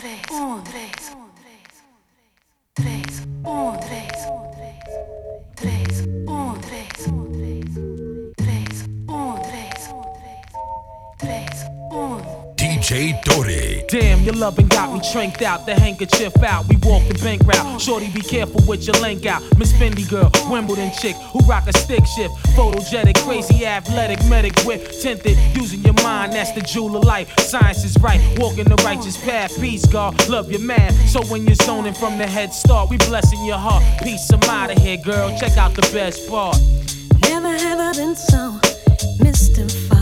três, um, três. Um. Damn, your loving got me tranked out, the handkerchief out. We walk the bank route. Shorty, be careful with your link out. Miss Fendi girl, Wimbledon chick, who rock a stick shift. Photogenic, crazy, athletic, medic whip. Tinted, using your mind, that's the jewel of life. Science is right, walking the righteous path. Peace, God, love your man. So when you're zoning from the head start, we blessing your heart. Peace, I'm out of here, girl. Check out the best part. Never have I been so mystified.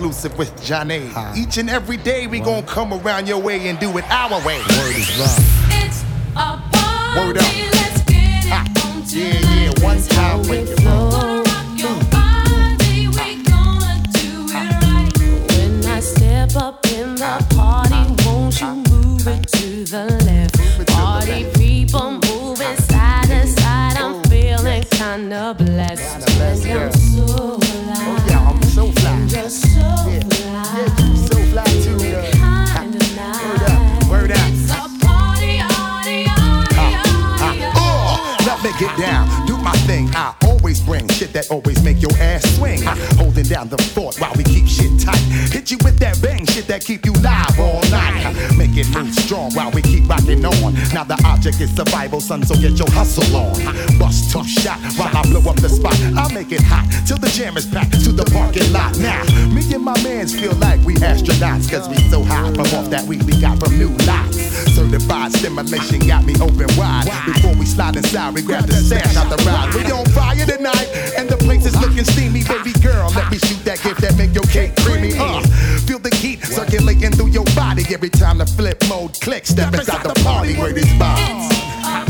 Busta Rhymes exclusive with Johnny. Each and every day we gon' come around your way and do it our way. Word is love. It's a party. Word up. Let's get it Ha. on Yeah, tonight. yeah, one get down, do my thing. I always bring shit that always make your ass swing. Holding down the fort while we keep shit tight. Hit you with that bang shit that keep you live all move strong while we keep rocking on. Now the object is survival, son, so get your hustle on. Bust tough shot while I blow up the spot. I'll make it hot till the jam is packed to the parking lot. Now, me and my mans feel like we astronauts, cause we so high from off that weed we got from new lots. Certified stimulation got me open wide. Before we slide inside, we grab the stash out the ride. We on fire tonight, and the place is looking steamy. Baby girl, let me shoot that gift that make your cake creamy. Uh, feel the heat circulating every time the flip mode clicks. Step inside the party where this bomb.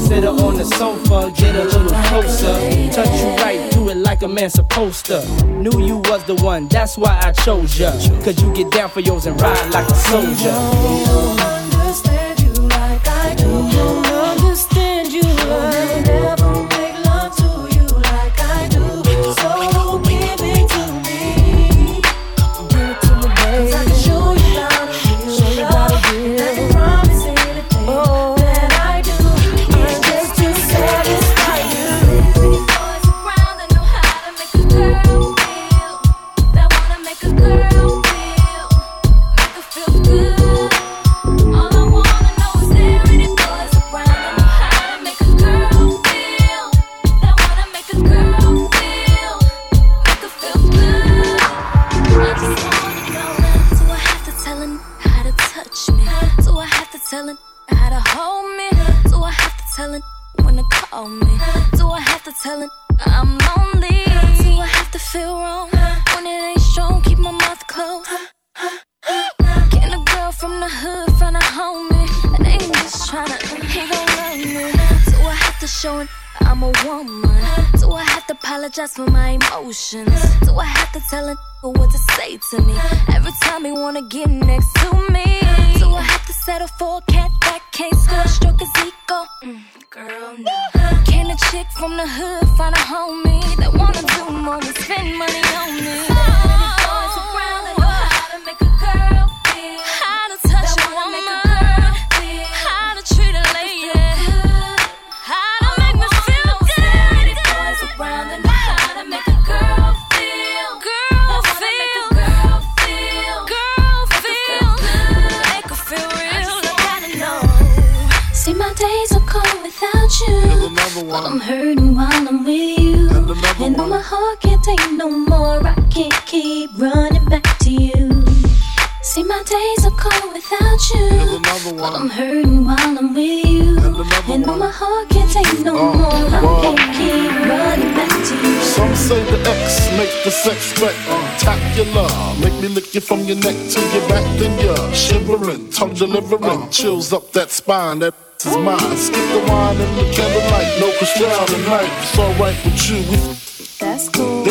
Sit her on the sofa, get a little closer. Touch you right, do it like a man supposed to. Knew you was the one, that's why I chose ya. Cause you get down for yours and ride like a soldier. understand you like apologize for my emotions. Do I have to tell a nigga what to say to me? Every time he wanna get next to me. Do I have to settle for a cat that can't score? Stroke his ego. Mm, girl, no. Can a chick from the hood find a homie that wanna do more than spend money on me? But I'm hurting while I'm with you. And though my heart can't take no more, I can't keep running back to you. See, my days are cold without you. But I'm hurting while I'm with you. And though my heart can't take no Uh, more, I well. can't keep running back to you. Some say the X make the sex spectacular. Make me lick you from your neck to your back, then you're shivering, tongue delivering, chills up that spine. That is mine. Skip the wine and the candlelight, no Cristal tonight. It's alright with you. That's cool.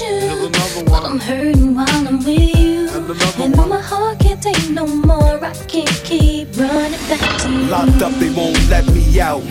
Without you. But I'm hurting while I'm with you. And though my heart can't take no more, I can't keep running back to you. Locked up, they won't let me out.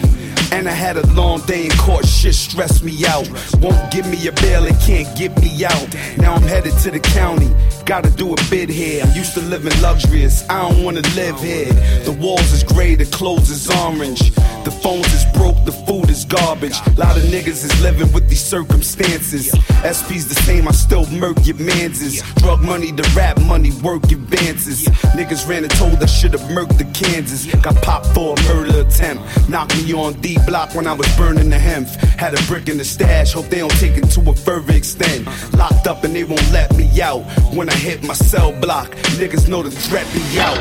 And I had a long day in court, shit stressed me out. Won't give me a bail it can't get me out. Now I'm headed to the county, gotta do a bid here. I'm used to living luxurious, I don't wanna live here. The walls is gray, the clothes is orange. The phones is broke, the food is garbage. A Lot of niggas is living with these circumstances. SP's the same, I still murk your manses. Drug money, the rap money, work advances. Niggas ran and told I should've murked the Kansas. Got popped for a murder attempt. Knocked me on D block when I was burning the hemp. Had a brick in the stash, hope they don't take it to a further extent. Locked up and they won't let me out. When I hit my cell block, niggas know the threat be out.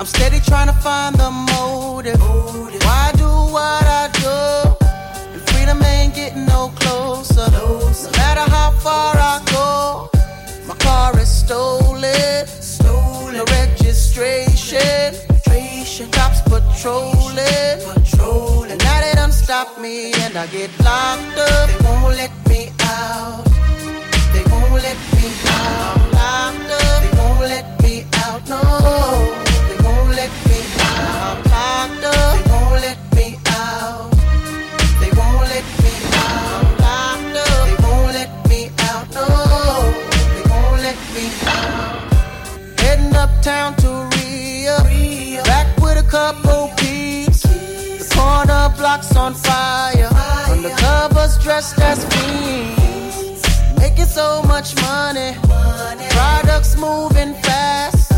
I'm steady trying to find the motive. Why do what I do? And freedom ain't getting no closer. No matter how far I go, my car is stolen. Stolen. No registration. Cops patrolling. Patrolling. Now they done stop me and I get locked up. They won't let me out. They won't let me out. Locked up. They won't let me out. No. They won't let me out. Locked up. They won't let me out. They won't let me out. Locked up. They won't let me out. No. They won't let me out. Heading uptown to Rio. Back with a couple blocks on fire. Undercovers dressed as fiends. Making so much money. Products moving fast.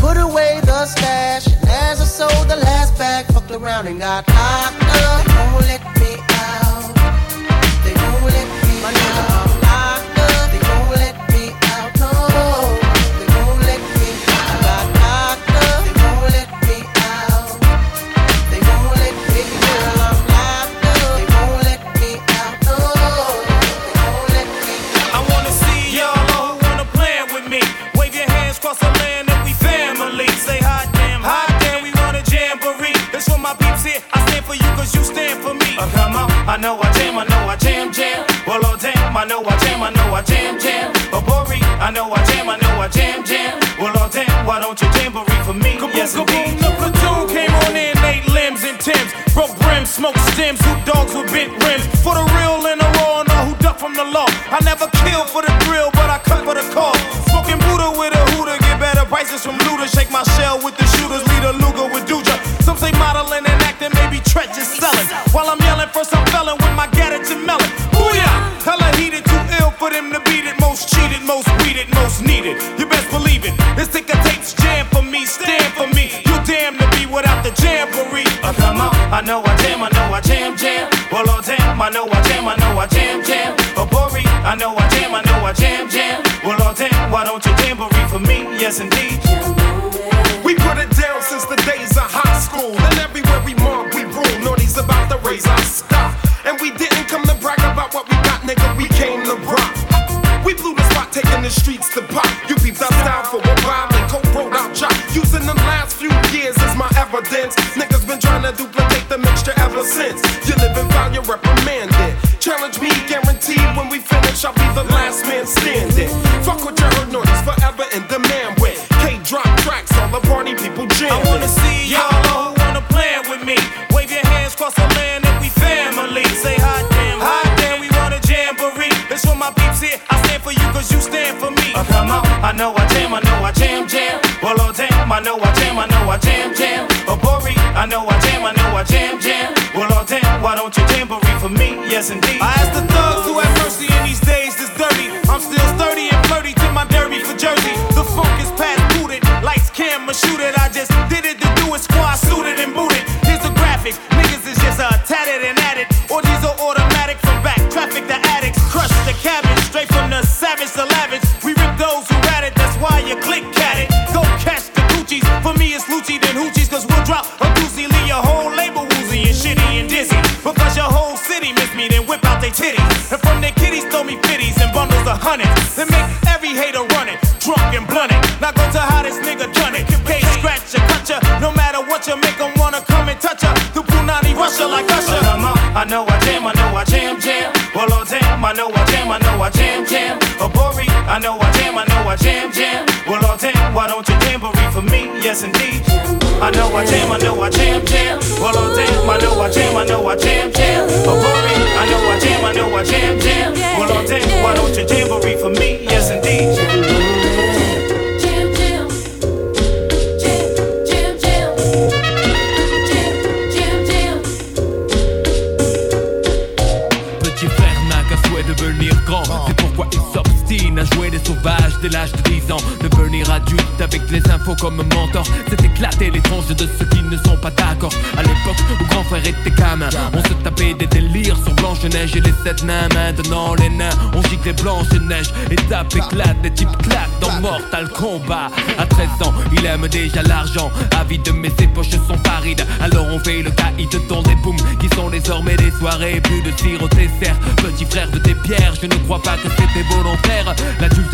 Put away the stash. And as I sold the last bag, fucked around and got locked up. Won't let I know I jam, I know I jam, jam. Well, oh damn, I know I jam, I know I jam, jam. Oh, Bori, I know I jam, I know I jam, jam. Well, oh damn, why don't you jamboree for me? yes, indeed. The platoon came on in, eight limbs and Tims. Broke brims, smoked stems, two dogs with bent rims. For the real and the raw, know who duck from the law. I never kill for the thrill, needed. You best believe it. This ticker tapes jam for me, stand for me. You damn to be without the jamboree. Uh, come on, I know I jam, I know I jam, jam. Well, oh damn, I know I jam, I know I jam, jam. Oh, Bori, I know I jam, I know I jam, jam. Well, oh damn, why don't you jamboree for me? Yes, indeed. We put it down since the days of high school. And everywhere we mark, we rule. Naughty's about to raise our stock. It. Challenge me, guaranteed when we finish, I'll be the last man standing. Fuck what you heard, noise forever in demand with. K drop tracks, all the party people jam. I wanna see y'all who wanna plan with me. Wave your hands across the land and we family. Say hot damn, hot damn, we want a jamboree. It's for my peeps here. I stand for you cause you stand for me. Uh, come on, I know I jam, I know I jam, jam. Well, oh damn, I know I jam, I know I jam, jam. Oh, Bori, I know I jam, I know I jam, jam. Yes, indeed. I ask the thugs who bundles. Then make every hater run it. Drunk and blunt it. Now go to how this nigga done it. Cage scratch ya, cut ya. No matter what you make make 'em wanna come and touch ya. The Punani Russia like Usher. Come on, I know I jam, I know I jam, jam. Well, oh damn, I know I jam, I know I jam, jam. Oh, Bori, I know I jam, I know I jam, jam. Well, oh damn, why don't you jamboree for me? Yes, indeed. I know I jam, I know I jam, jam. Well, oh damn, I know I jam, I know I jam, jam. Oh, Bori, I know I jam, I know I jam, jam. Well, oh damn, why don't you jamboree for me? Yes, indeed. Sauvages dès l'âge de 10 ans. Devenir adulte avec les infos comme mentor. C'est éclater les tranches de ceux qui ne sont pas d'accord. À l'époque où grand frère était gamin On se tapait des délires sur Blanche-Neige et les sept nains Maintenant les nains. On gicle Blanche-Neige Étape éclate, des types claquent dans Mortal Kombat. À 13 ans il aime déjà l'argent. Avide mais ses poches sont parides. Alors on fait le caïd dans des booms Qui sont désormais des soirées Plus de tir au dessert. Petit frère de tes pierres Je ne crois pas que c'était volontaire. L'adulte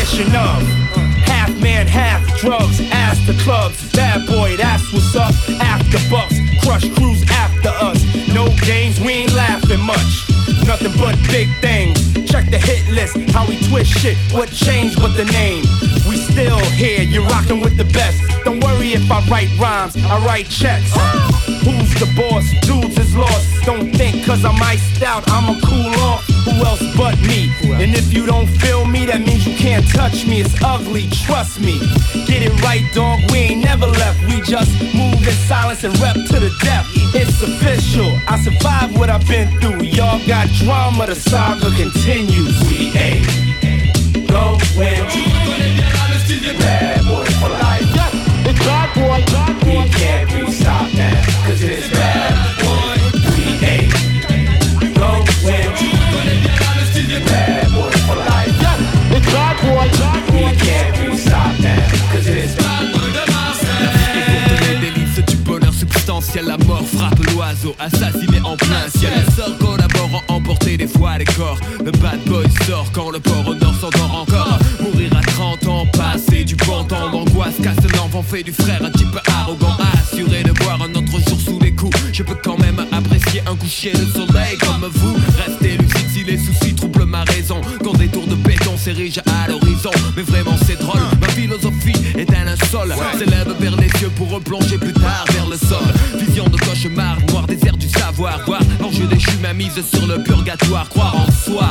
Definition of half man, half drugs. Ask the clubs, bad boy, that's what's up. After bucks, crush crews after us. No games, we ain't laughing much. Nothing but big things. Check the hit list, how we twist shit. What changed but the name? We still here, you're rocking with the best. Don't worry if I write rhymes, I write checks. Who's the boss? Dudes is lost. Don't think cause I'm iced out, I'ma cool off. Who else but me? And if you don't feel me, that means you can't touch me. It's ugly, trust me. Get it right, dog. We ain't never left. We just move in silence and rep to the death. It's official. I survived what I've been through. Y'all got drama, the saga continues. We ain't going bad boy for life. It's bad boy, bad boy. We can't be stopped now, cause it's bonheur substantiel, la mort frappe l'oiseau, assassiné en plein ciel. Les sorts collaborant, emporter des fois les corps. Le bad boy sort quand le port au nord s'endort encore. Mourir à 30 ans, passer du bon temps d'angoisse, casse l'enfant fait du frère un type arrogant, assuré de voir un autre jour sous les coups. Je peux quand même apprécier un coucher de soleil comme vous. S'érigent à l'horizon, mais vraiment c'est drôle. Ma philosophie est un linceul, s'élève vers les cieux pour replonger plus tard vers le sol. Vision de cauchemar, noir désert du savoir. Voir l'enjeu déchu, ma mise sur le purgatoire. Croire en soi,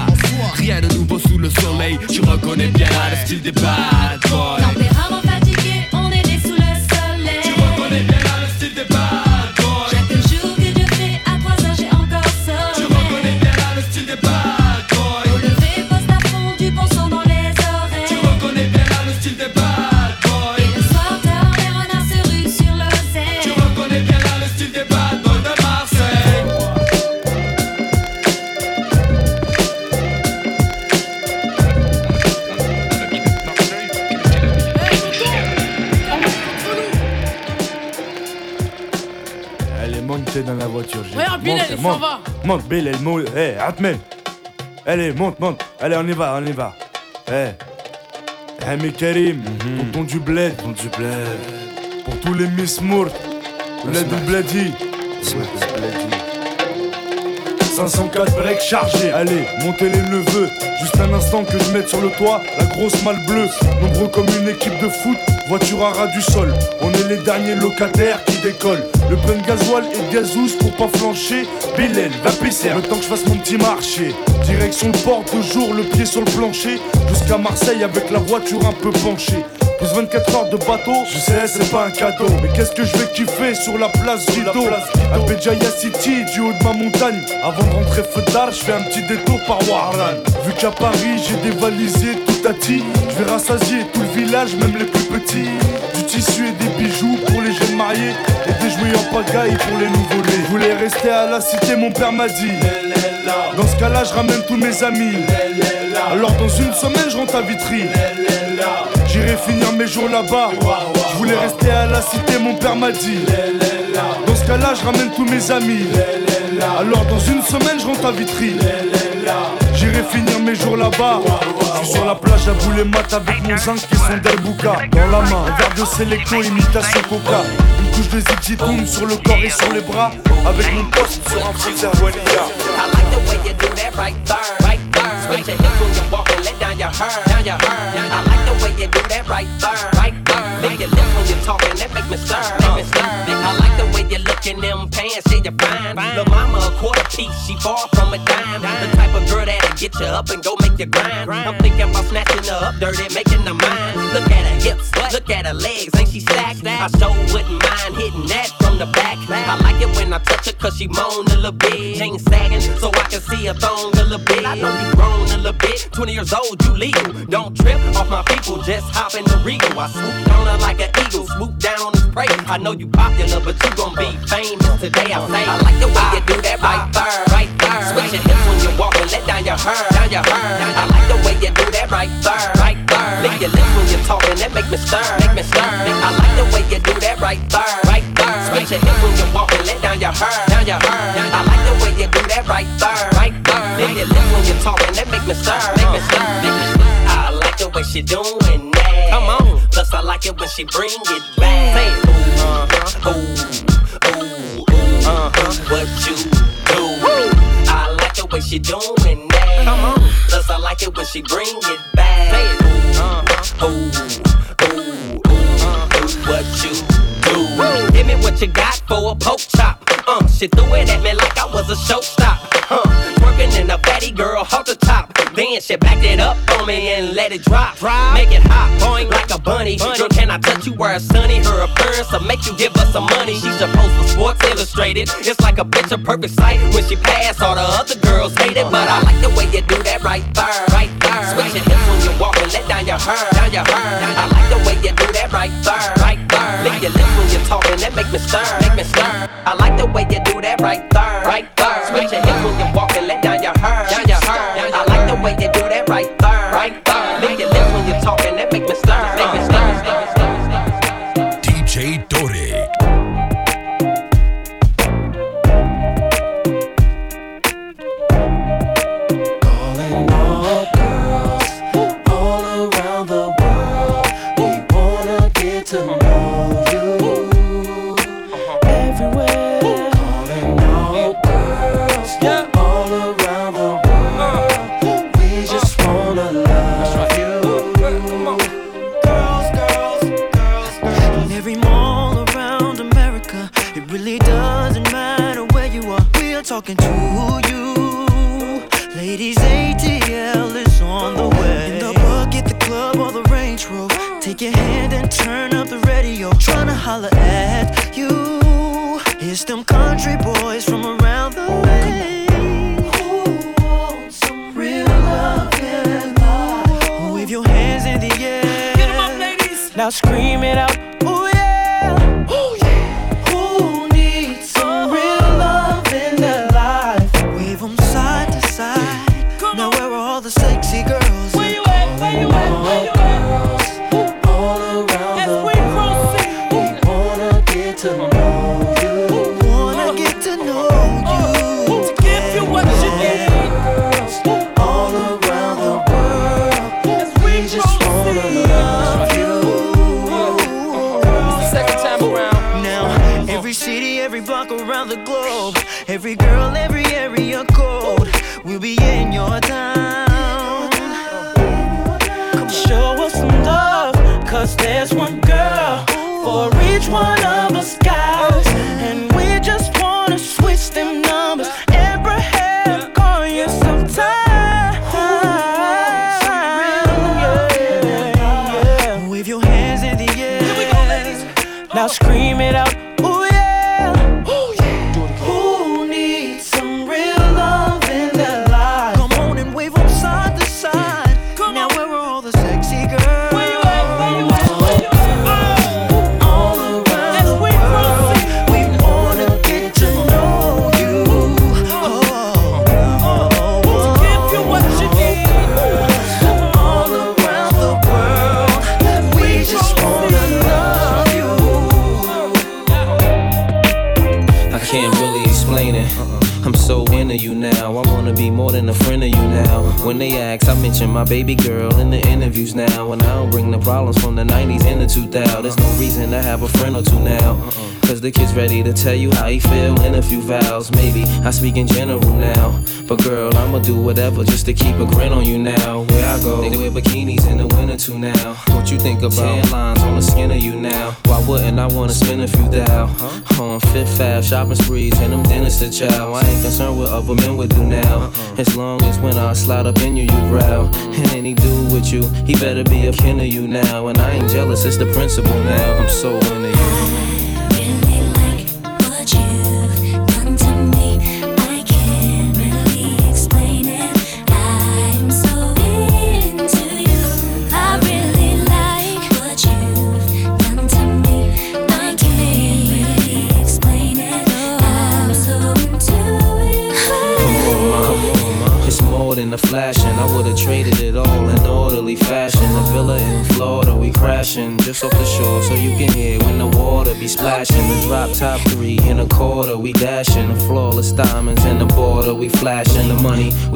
rien de nouveau sous le soleil. Tu reconnais bien le style des bad boys. Monte. Monte, Bilal, monte. Eh, Atmen. Allez, monte, monte. Allez, on y va, on y va. Eh. Hami Karim, tonton du bled. Tonton du bled. Pour tous les Miss Mourt. Bled ou Bledi. 504 breaks chargés. Allez, montez les neveux. Juste un instant que je mette sur le toit la grosse malle bleue. Nombreux comme une équipe de foot, voiture à ras du sol. On est les derniers locataires qui décollent. Le plein de gasoil et de gazouze pour pas flancher. Bilal, va pisser. Le temps que je fasse mon petit marché. Direction le port, toujours le pied sur le plancher. Jusqu'à Marseille avec la voiture un peu penchée. Plus 24 heures de bateau, je sais c'est pas un cadeau Mais qu'est-ce que je vais kiffer sur la place Vito À Béjaïa City, du haut de ma montagne. Avant de rentrer feu d'art, je fais un petit détour par Warlan. Vu qu'à Paris j'ai dévalisé tout à ti Je vais rassasier tout le village, même les plus petits. Du tissu et des bijoux pour les jeunes mariés Et des jouets en pagaille pour les nouveau-nés. Je voulais rester à la cité, mon père m'a dit. Dans ce cas-là, je ramène tous mes amis. Alors dans une semaine, je rentre à Vitry J'irai finir mes jours là-bas. Je voulais rester à la cité, mon père m'a dit. Dans ce cas-là, je ramène tous mes amis. Alors dans une semaine, je rentre à Vitry. J'irai finir mes jours là-bas. Je suis sur la plage à bouler mat avec mon zinc qui sont d'Albuka. Dans la main, un verre de sélection, imitation coca. Une couche de zigzitoum sur le corps et sur les bras. Avec mon poste sur un freezer Juanita. I the you hips when you walk and let down your hair, down your hair. I like the way you do that right there, right there. Lick your lips when you're talking, that make me stir, make me stir. I like the way you look in them pants, yeah you're fine. Lil' mama a quarter piece, she far from a dime. The type of girl that'll get you up and go make you grind. I'm thinking about snatching her up dirty, making her mine. Look at her hips, look at her legs, ain't she stacked? I sure wouldn't mind hitting that the back. I like it when I touch her cause she moan a little bit. Chain sagging so I can see her thong a little bit. I know you grown a little bit, 20 years old, you legal. Don't trip off my people, just hop in the regal. I swoop down her like an eagle, swoop down on his prey. I know you popular, but you gon' be famous today. I say, I like the way you do that right ah, there, right there. Switch your hips when you walk and let down your hair, down your hair. I like the way you do that right there, right there. Lick your lips when you're talking, that make me stir, make me stir. I like the way you do that right there, right there. Switch your hips when you walk and let down your hair, down your hair. I like the way you do that right there, right there. Lick your lips when you're talking, that make me stir, make me stir, make me stir. I like the way she doing that. Come on. Plus I like it when she bring it back. Say, ooh, uh-huh, ooh, ooh, ooh, uh-huh, what you do. I like the way she doing that. Come on. Plus I like it when she bring it back. Say it, uh-huh, ooh, Give me what you got for a poke chop. Uh, she threw it at me like I was a showstop. Uh, working in a fatty girl, hold the top. Then she backed it up on me and let it drop. Make it hot, boing like a bunny. Girl, can I touch you where it's sunny? Her appearance will make you give her some money. She's supposed for Sports Illustrated. It's like a bitch picture perfect sight. When she pass, all the other girls hate it. But I like the way you do that right there, right there. Switch your hips when you walk and let down your hair, down your hair. I like the way you do that right there, right there. Lick your lips when you're talking, that make me stir, make me stir. I like the way you do that right there. Baby girl in the interviews now. And I don't bring the problems from the 90s and the 2000. There's no reason to have a friend or two now. Uh-uh. Cause the kid's ready to tell you how he feel in a few vows. Maybe I speak in general now. But girl, I'ma do whatever just to keep a grin on you now. Where I go, they wear bikinis in the winter too now. What you think about tan lines on the skin of you now? Why wouldn't I wanna spend a few thou? On Fifth Ave, shopping sprees, and them dinners to chow. I ain't concerned what other men would do now. Uh-uh. As long as when I slide up in you, you growl. And any dude with you, he better be a kin of you now. And I ain't jealous, it's the principle now. I'm so into you.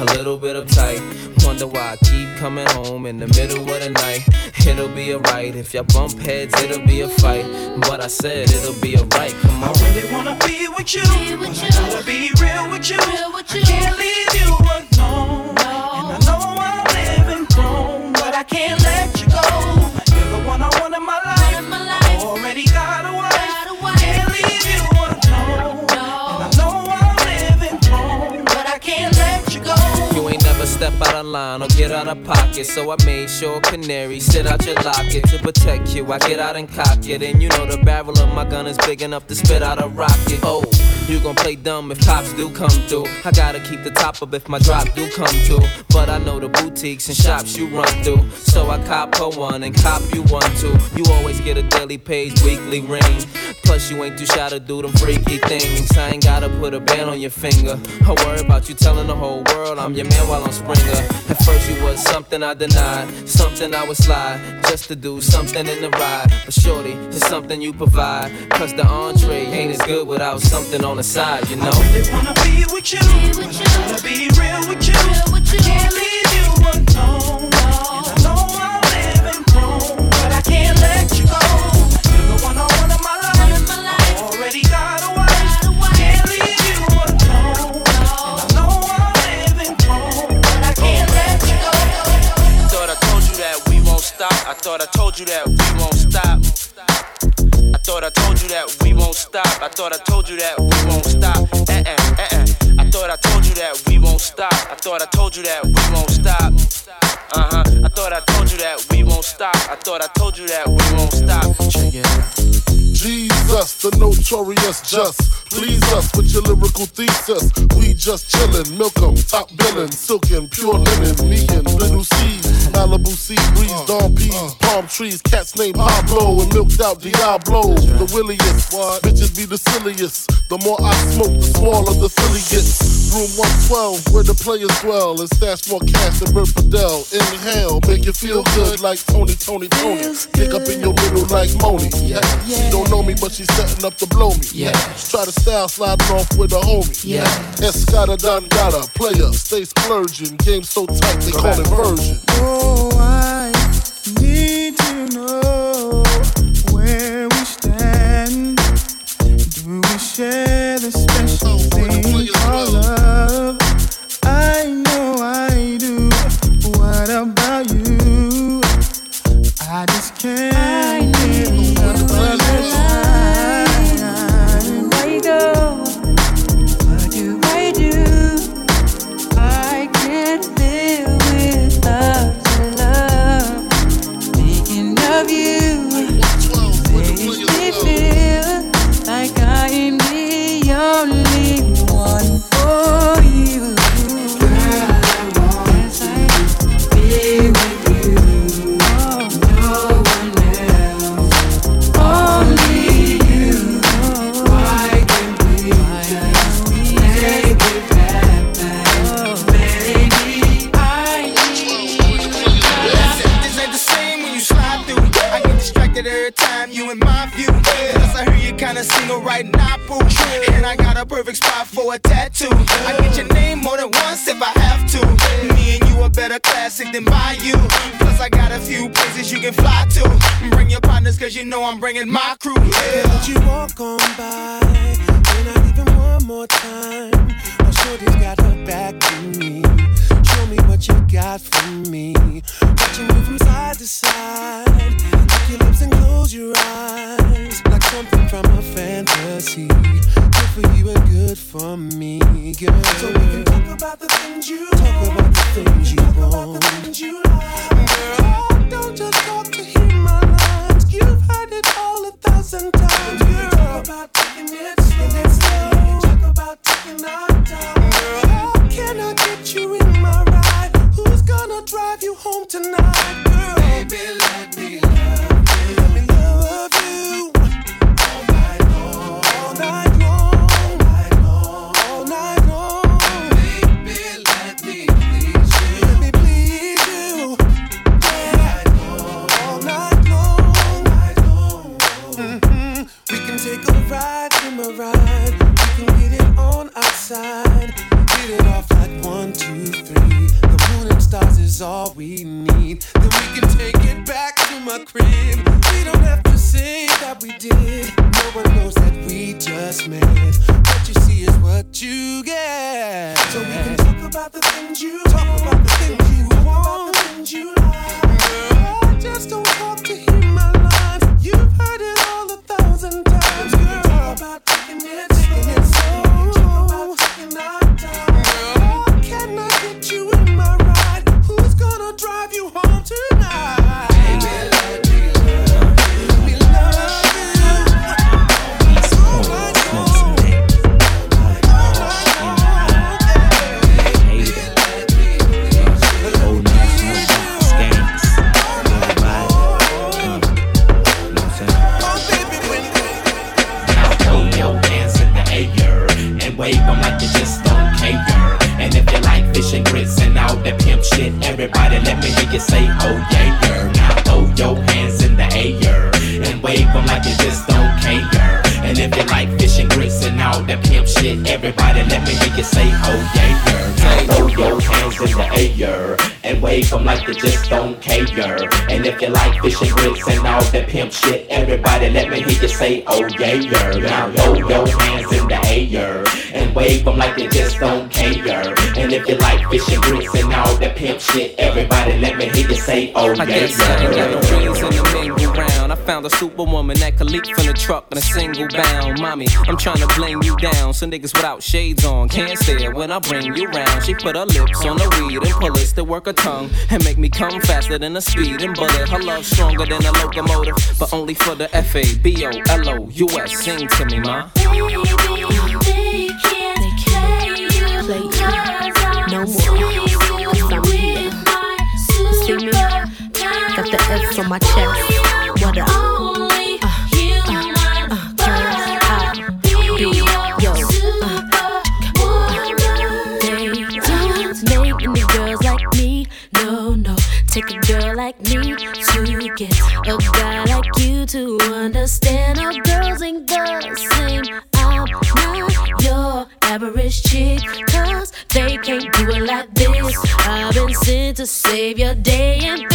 a little bit uptight. Wonder why I keep coming home in the middle of the night. It'll be alright if y'all bump heads, it'll be a fight. But I said it'll be alright. Come on. I really wanna be with you, but I gotta be real with you. I can't leave you alone. And I know I'm living wrong, but I can't line or get out of pocket. So I made sure Canary sit out your locket to protect you. I get out and cock it. And you know the barrel of my gun is big enough to spit out a rocket. Oh, you gon' play dumb if cops do come through. I gotta keep the top up if my drop do come through. But I know the boutiques and shops you run through. So I cop her one and cop you one too. You always get a daily page, weekly ring. Plus you ain't too shy to do them freaky things. I ain't gotta put a band on your finger. I worry about you telling the whole world I'm your man while I'm Springer. At first you was something I denied, something I would slide just to do something in the ride. But shorty, it's something you provide. Cause the entree ain't as good without something on the side, you know. I really wanna be with you, but I gotta be real with you. I can't leave you alone. And I know I'm living wrong, but I can't let you go. You're the one I want in my life. I already got a wife. Can't leave you alone. And I know I'm living wrong, but I can't let you go. Thought I told you that we won't stop. I thought I told you that we won't stop. I thought I told you that we won't stop. I thought I told you that we won't stop. Eh eh eh eh. I thought I told you that we won't stop. I thought I told you that we won't stop. Uh huh. I thought I told you that we won't stop. I thought I told you that we won't stop. Check it out. Jesus, the notorious just. Please us with your lyrical thesis. We just chillin', milk 'em, top billin', silkin', pure linen, me and little Cease, Malibu sea breeze, dawn peas, palm trees, cats named Pablo and milked out Diablo. The williest, bitches be the silliest. The more I smoke, the smaller the silly gets. Room 112, where the players dwell, and stash more cash than Bert Fidel. Inhale, make you feel good like Tony, Toni, Toné. Kick up in your middle like Moni. She don't know me, but she's setting up to blow me. Yeah. Try to style sliding off with a homie. Yeah. Escada Don Gata, player, stay splurging. Game so tight, they call it version. Oh, I need to know where we stand. Do we share the special Then we can take it back to my crib. We don't have to say that we did. No one knows that we just met. What you see is what you get. So we can talk about the things you talk about the things you want, the things you like. Girl, I just don't talk to hear my lines. You've heard it all a thousand times. Girl, about taking it, taking it slow. Wave 'em like just don't care. And if you like fish and grits and all that pimp shit, everybody let me hear you say, oh yeah. Now throw your hands in the air and wave them like you just don't care. And if you like fish and grits and all that pimp shit, everybody let me hear you say, oh I yeah, guess I ain't got no in the mingle round. I found a superwoman that could leap from the truck in a single bound. Mommy, I'm trying to bling you down. So niggas without shades on can't stare when I bring you round. She put her lips on the weed and pull it to work her tongue and make me come faster than a speeding bullet. Her love stronger than a locomotive, but only for the F A B O L O U S. Sing to me, ma. No more. Cause I'm here. See me? Got the F on my chest. What up? Uh, uh, uh, cause I be yo. Uh, they don't make any girls like me. No, no. Take a girl like me to get a guy like you to understand. All girls ain't the same. I'm not your average chick, cause they can't do it like this. I've been sent to save your day, and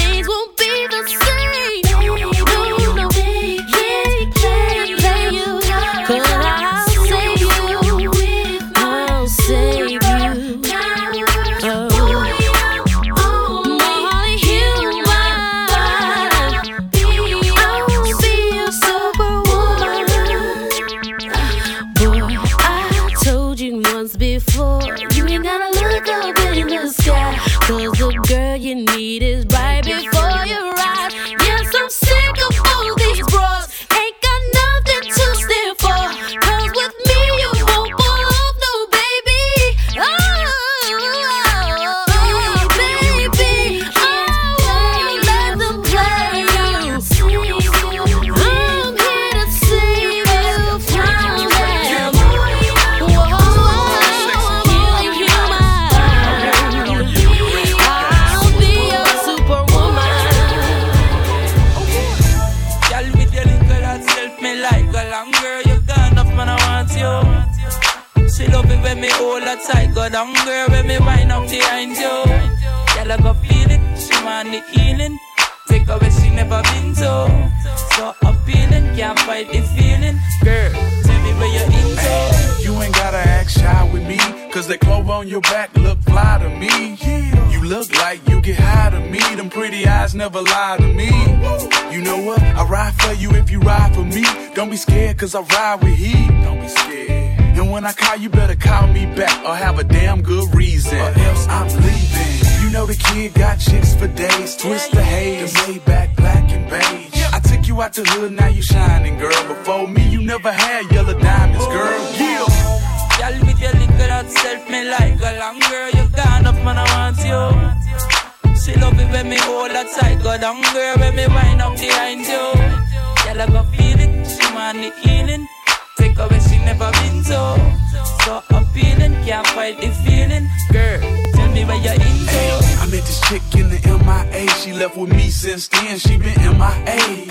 healing Take her where she never been so So appealing Can't fight the feeling Girl tell me where you're into You ain't gotta act shy with me, cause that clove on your back look fly to me. You look like you get high to me, them pretty eyes never lie to me. You know what? I ride for you if you ride for me. Don't be scared, cause I ride with heat. Don't be scared. And when I call, you better call me back or have a damn good reason. Or else I'm leaving. Know the kid got chicks for days. Twist the haze, the Maybach black and beige. I took you out the hood, now you shining, girl. Before me, you never had yellow diamonds, girl. Yeah. Girl with your little that self me like a long girl You got enough man I want you She love it when me hold her tight Go down girl when me wind up behind you Girl I go feel it She want the healing Take where she never been to So appealing Can't fight the feeling chick in the left with me since then, she been MIA.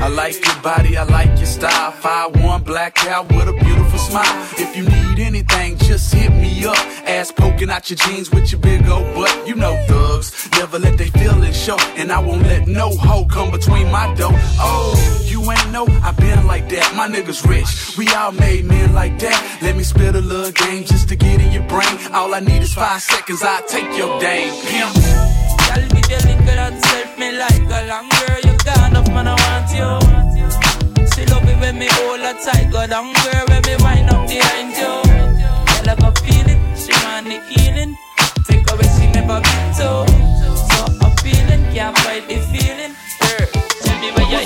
I like your body, I like your style. 5'1 black out with a beautiful smile. If you need anything, just hit me up. Ass poking out your jeans with your big old butt. You know thugs, never let they feelings show. And I won't let no hoe come between my dough. Oh, you ain't know, I been like that. My niggas rich, we all made men like that. Let me spit a little game just to get in your brain. All I need is five seconds, I'll take your dame. Pimp. Like a long girl. You got enough, man, I want you. She love it when me hold her tight. Go down, girl, when me wind up behind you. Girl, I can feel it. She want the healing. Take away she never been to. So appealing, can't fight the feeling. Girl, tell me where you're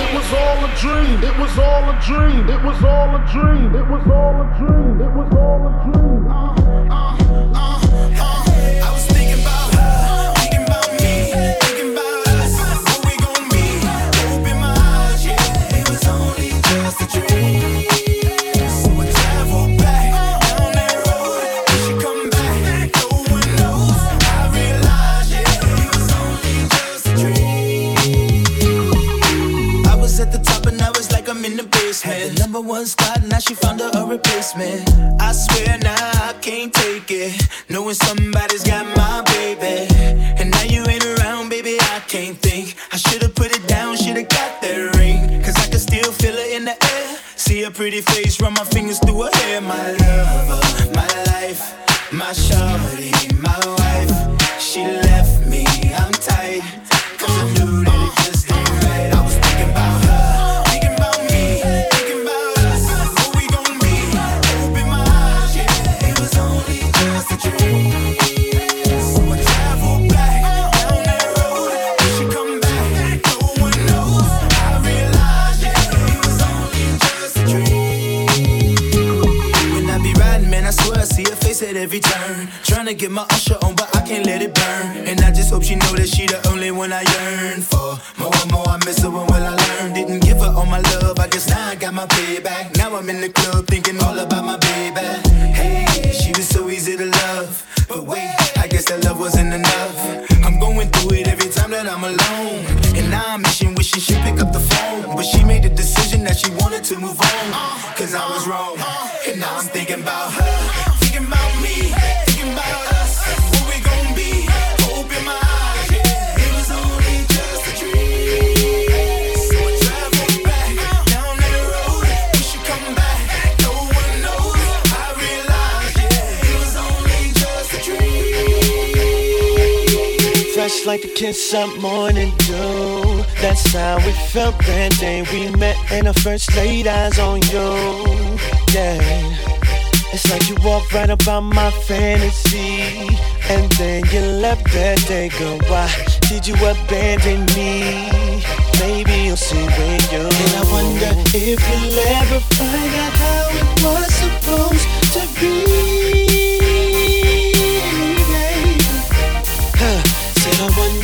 It was all a dream. It was all a dream. It was all a dream. It was all a dream. It was all a dream. I number one spot, now she found her a replacement. I swear now I can't take it. Knowing somebody's got my baby. And now you ain't around, baby, I can't think. I should've put it down, should've got that ring. Cause I can still feel it in the air. See her pretty face, run my fingers through her hair. My lover, my life, my shorty, my wife. She left me, every turn. Trying to get my Usher on, but I can't let it burn. And I just hope she know that she the only one I yearn for. More and more I miss her when will I learn? Didn't give her all my love, I guess now I got my payback. Now I'm in the club thinking all about my baby. Hey, she was so easy to love. But wait, I guess that love wasn't enough. I'm going through it every time that I'm alone. And now I'm wishing, wishing she'd pick up the phone. But she made the decision that she wanted to move on. Cause I was wrong. And now I'm thinking about her. Fresh like the kiss up morning dew. That's how we felt that day we met and I first laid eyes on you. Yeah. It's like you walked right about my fantasy. And then you left that day, girl. Why did you abandon me? Maybe you'll see when you And I wonder if you'll ever find out how it was supposed to be.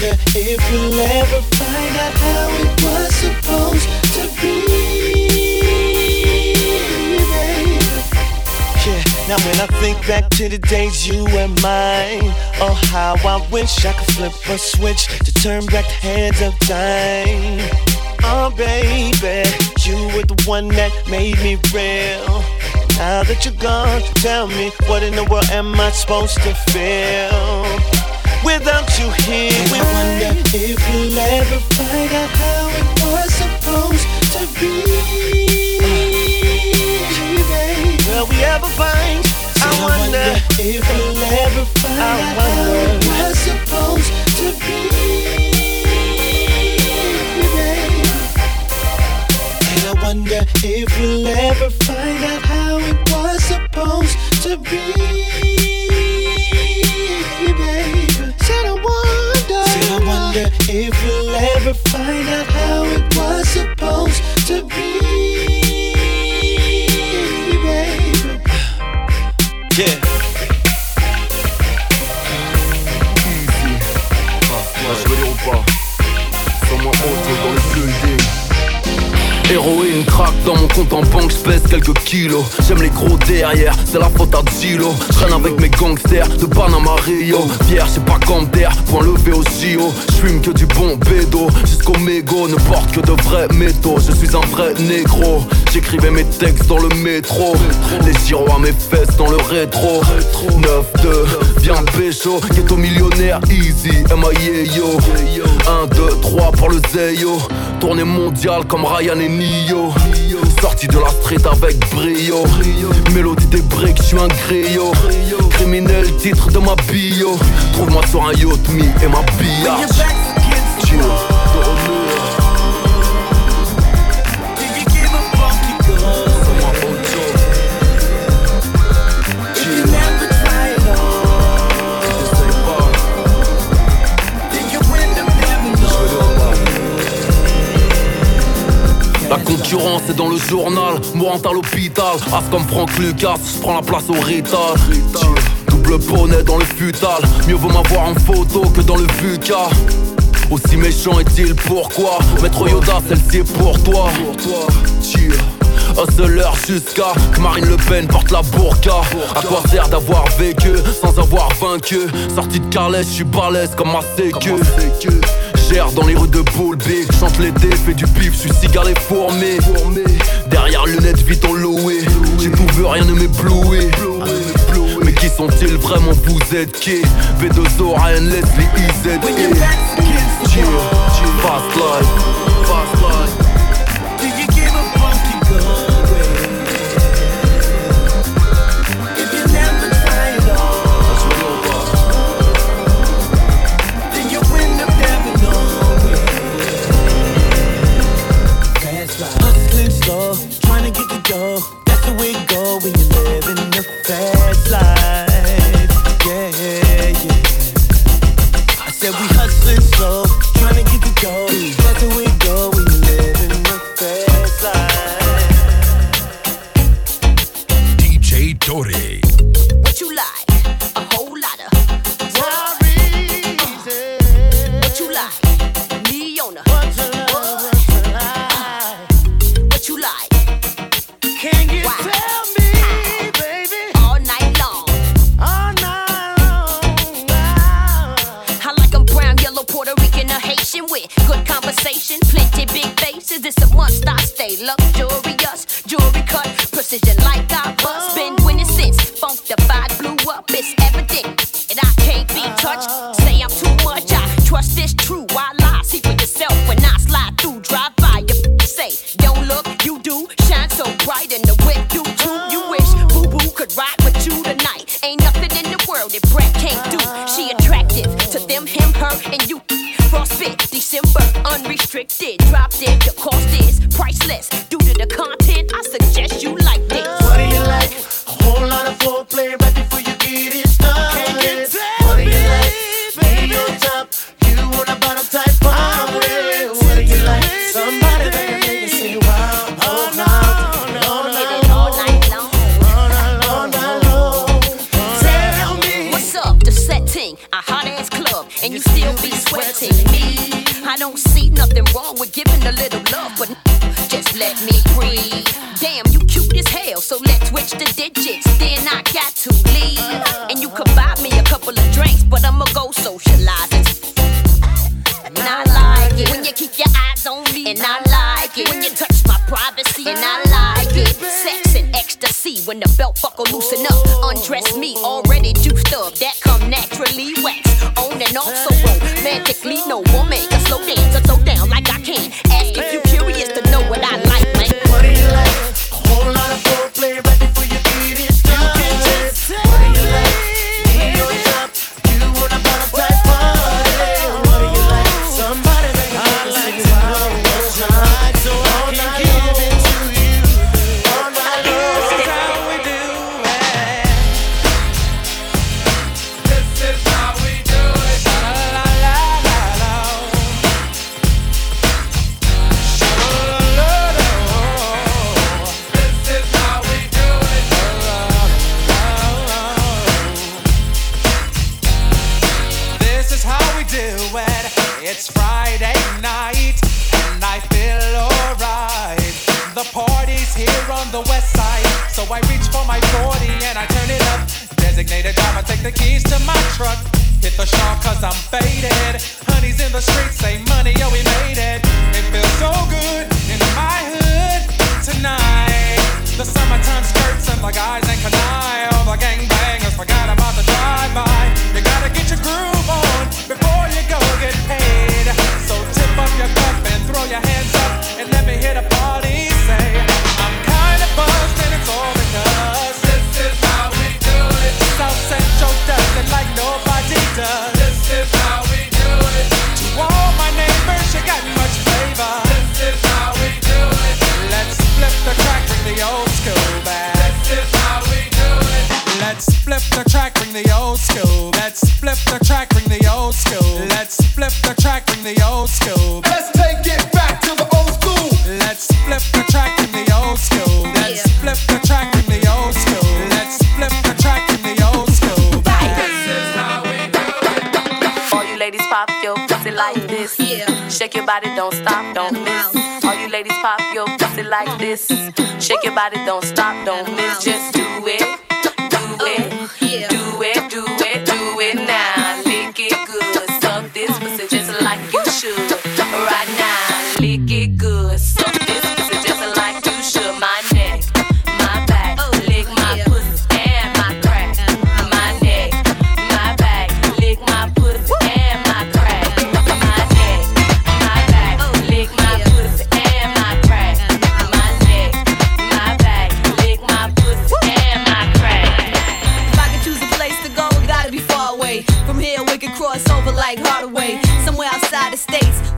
Wonder if you'll ever find out how it was supposed to be. baby. Yeah, now when I think back to the days you were mine, oh how I wish I could flip a switch to turn back the hands of time. Oh baby, you were the one that made me real. Now that you're gone, tell me what in the world am I supposed to feel without you here? And I wonder if you'll ever find out how it was supposed to be. baby. Will we ever find? I Said wonder if you'll ever find I out how it wonder. was supposed to be. And I wonder if you'll ever find out how it was supposed to be. Wonder if we'll ever find out how it was supposed to be. J'aime les gros derrière, c'est la faute à Dilo J'traîne avec mes gangsters de Panama Rio. Fier, c'est pas comme d'air, point levé au JO J'fume que du bon bédo, jusqu'au mégot Ne porte que de vrais métaux, je suis un vrai négro. J'écrivais mes textes dans le métro. Les gyros à mes fesses dans le rétro. 9-2, viens pécho, ghetto millionnaire, easy, M.I.A.O 1, 2, 3 pour le Zeyo. Tournée mondiale comme Ryan et Nio. Sorti de la street avec brio. Mélodie des breaks, je suis un griot. Criminel, titre de ma bio. Trouve-moi sur un yacht, me et ma bia Chill, L'occurrence est dans le journal, mourant à l'hôpital. As comme Franck Lucas, je prends la place au rital. Double bonnet dans le futal, mieux vaut m'avoir en photo que dans le VUCA. Aussi méchant est-il, pourquoi? Maître Yoda, celle-ci est pour toi. Hustler jusqu'à que Marine Le Pen porte la burqa. À quoi sert d'avoir vécu sans avoir vaincu? Sorti de Calais, je suis balèze comme ma sécu dans les rues de Paul B. Chante l'été, fais du pif, suis cigare et formé. Derrière lunettes vite enlouées, j'ai tout vu, rien ne m'éblouit. Mais qui sont-ils vraiment Vous êtes qui? V2O, Ryan, Leslie, IZ. Fast life, fast life.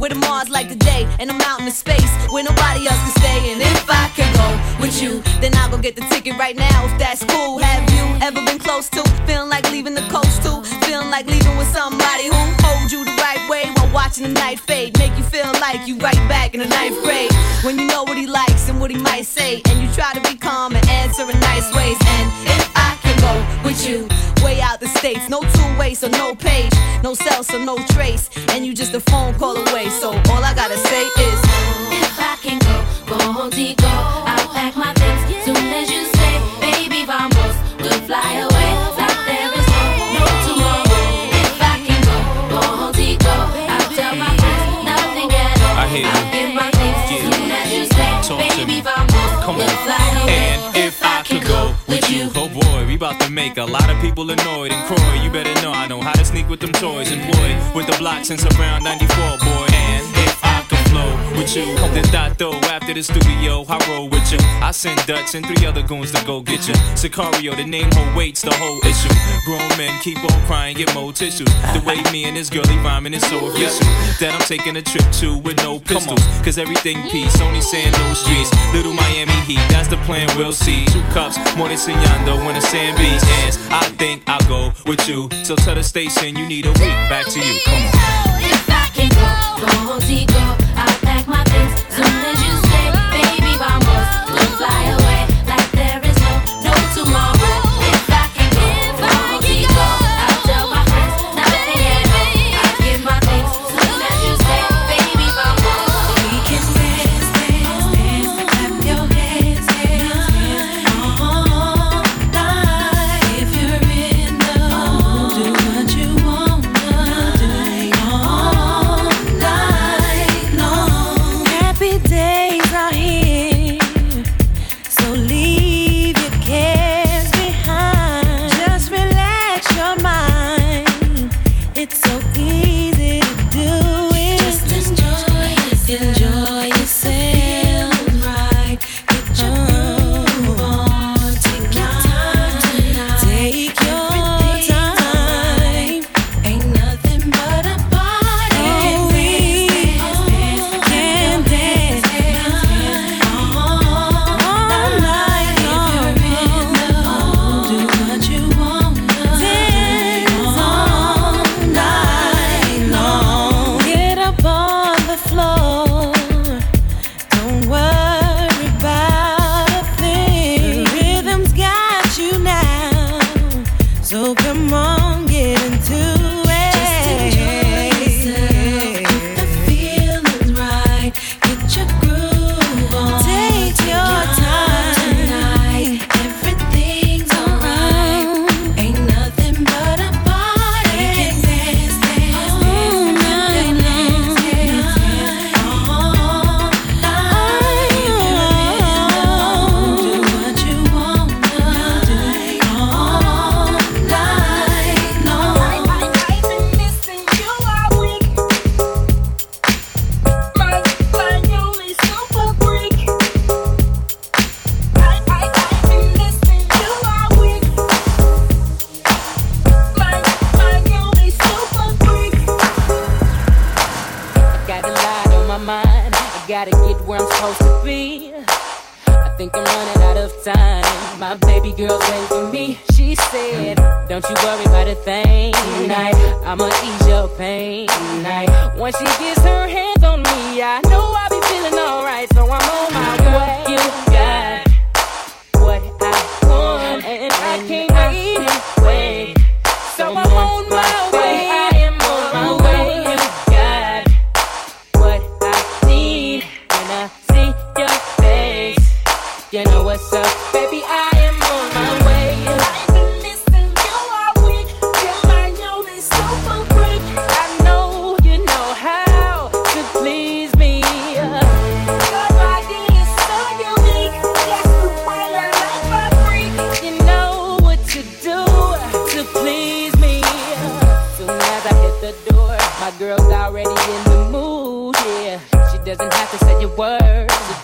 Where the Mars like the day, and I'm out in space where nobody else can stay. And if I can go with you, then I'll go get the ticket right now. If that's cool, have you ever been close to feeling like leaving the coast too? Feeling like leaving with somebody who holds you the right way while watching the night fade, make you feel like you right back in the ninth grade. When you know what he likes and what he might say, and you try to be calm and answer in nice ways. And if with you, way out the states, no two ways, so no page, no cell, so no trace, and you just a phone call away. So all I gotta say is, make a lot of people annoyed. And Croy, you better know I know how to sneak with them toys. Employed with the block since around 94, boy. With you, then that though after the studio, I roll with you. I send Dutch and three other goons to go get you. Sicario, the name whole waits the whole issue. Grown men keep on crying, get more tissues. The way me and this girlie rhyming is so official that I'm taking a trip to with no pistols. Cause everything peace, only saying no streets. Little Miami Heat, that's the plan, we'll see. Two cups, more enseñando when the sand beats ends. I think I'll go with you. So tell the station you need a week. Back to you, come on. If I can go, go contigo. I'll pack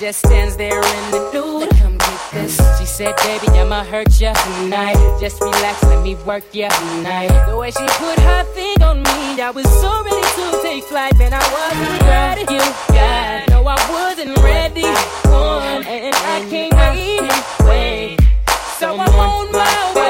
just stands there in the nude. Come get this. She said, baby, I'ma hurt ya tonight. Just relax, let me work ya tonight. The way she put her thing on me, I was so ready to take flight, man. I wasn't ready. You got, no, I wasn't ready. One, and I can't wait, wait. So I'm on my way.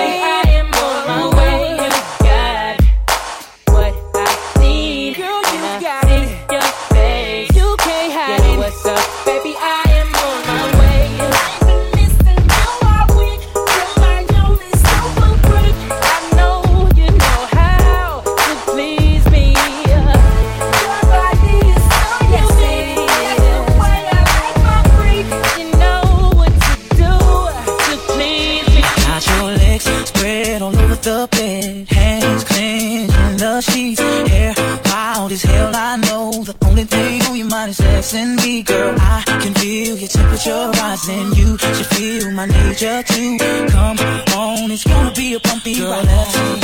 I need you to come on. It's gonna be a bumpy ride.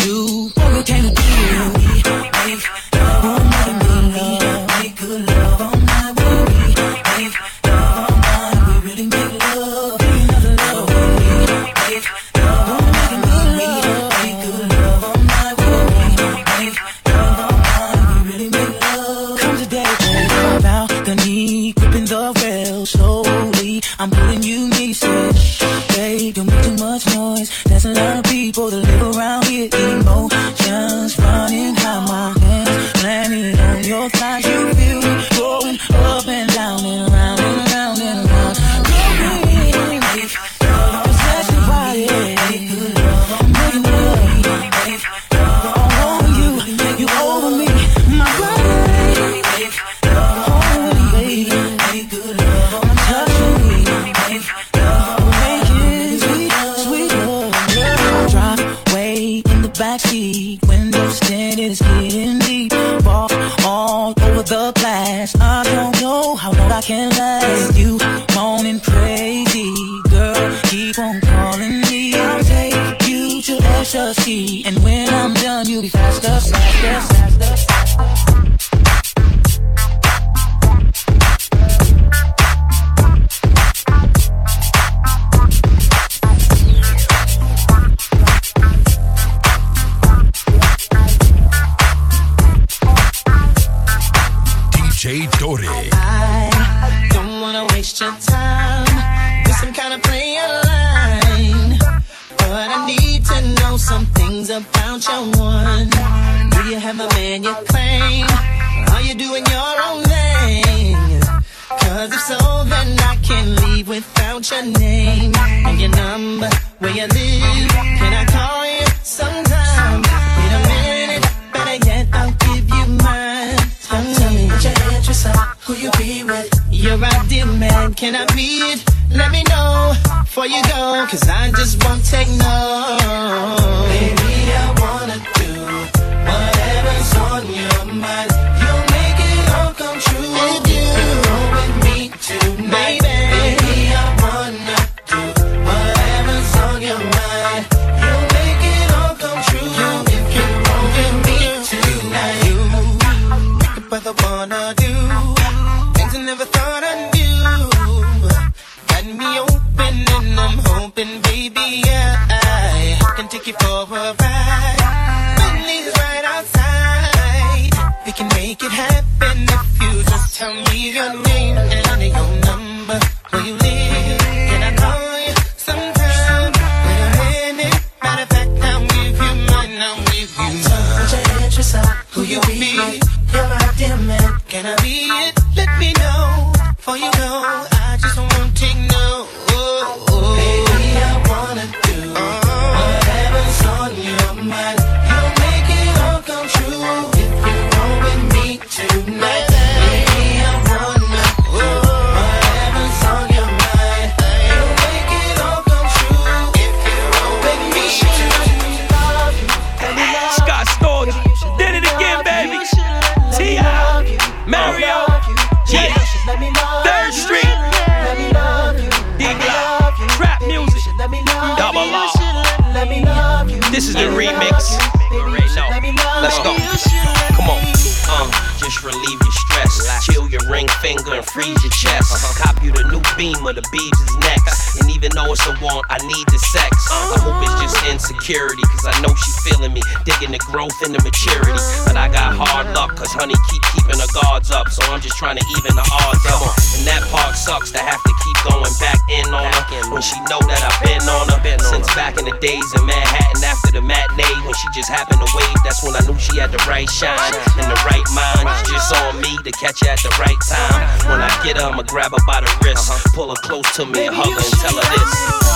learn the maturity. But I got hard luck, cause honey keep keeping the guards up. So I'm just trying to even the odds up. And that part sucks to have to keep going back in on her. When she know that I've been on her. Since back in the days in Manhattan after the matinee. When she just happened to wave, that's when I knew she had the right shine. And the right mind, it's just on me to catch her at the right time. When I get her, I'ma grab her by the wrist. Pull her close to me and hug her and tell her this.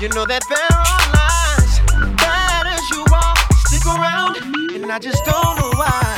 You know that there are lies, bad as you are. Stick around, and I just don't know why.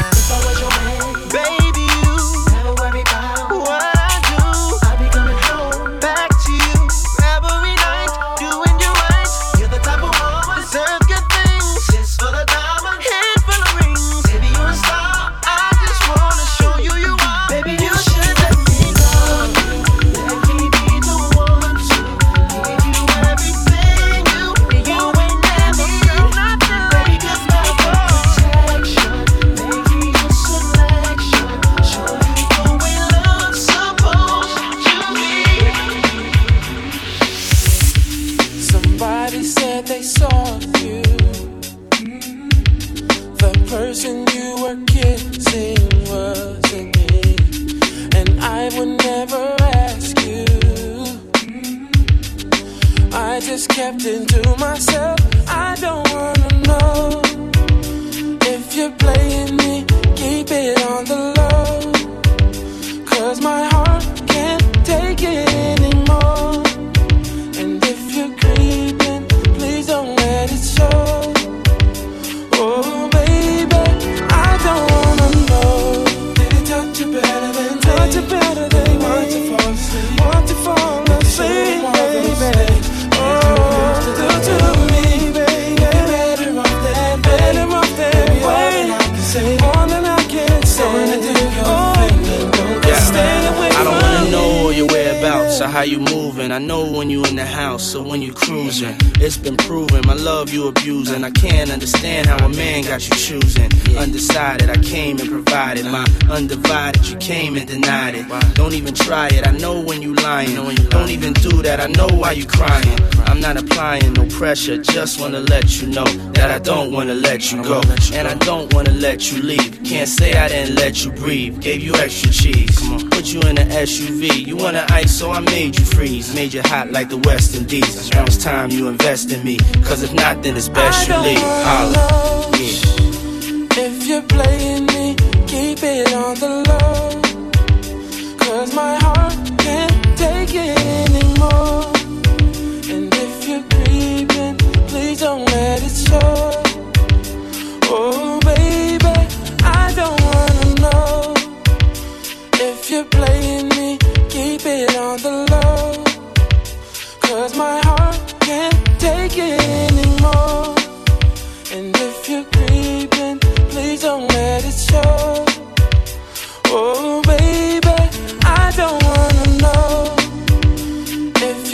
wanna let you know that I don't wanna let you go. And I don't wanna let you leave. Can't say I didn't let you breathe. Gave you extra cheese. Put you in an SUV. You wanna ice, so I made you freeze. Made you hot like the West Indies. Now it's time you invest in me. Cause if not, then it's best you leave. Holla. Yeah.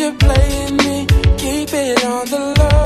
you're playing me, keep it on the low.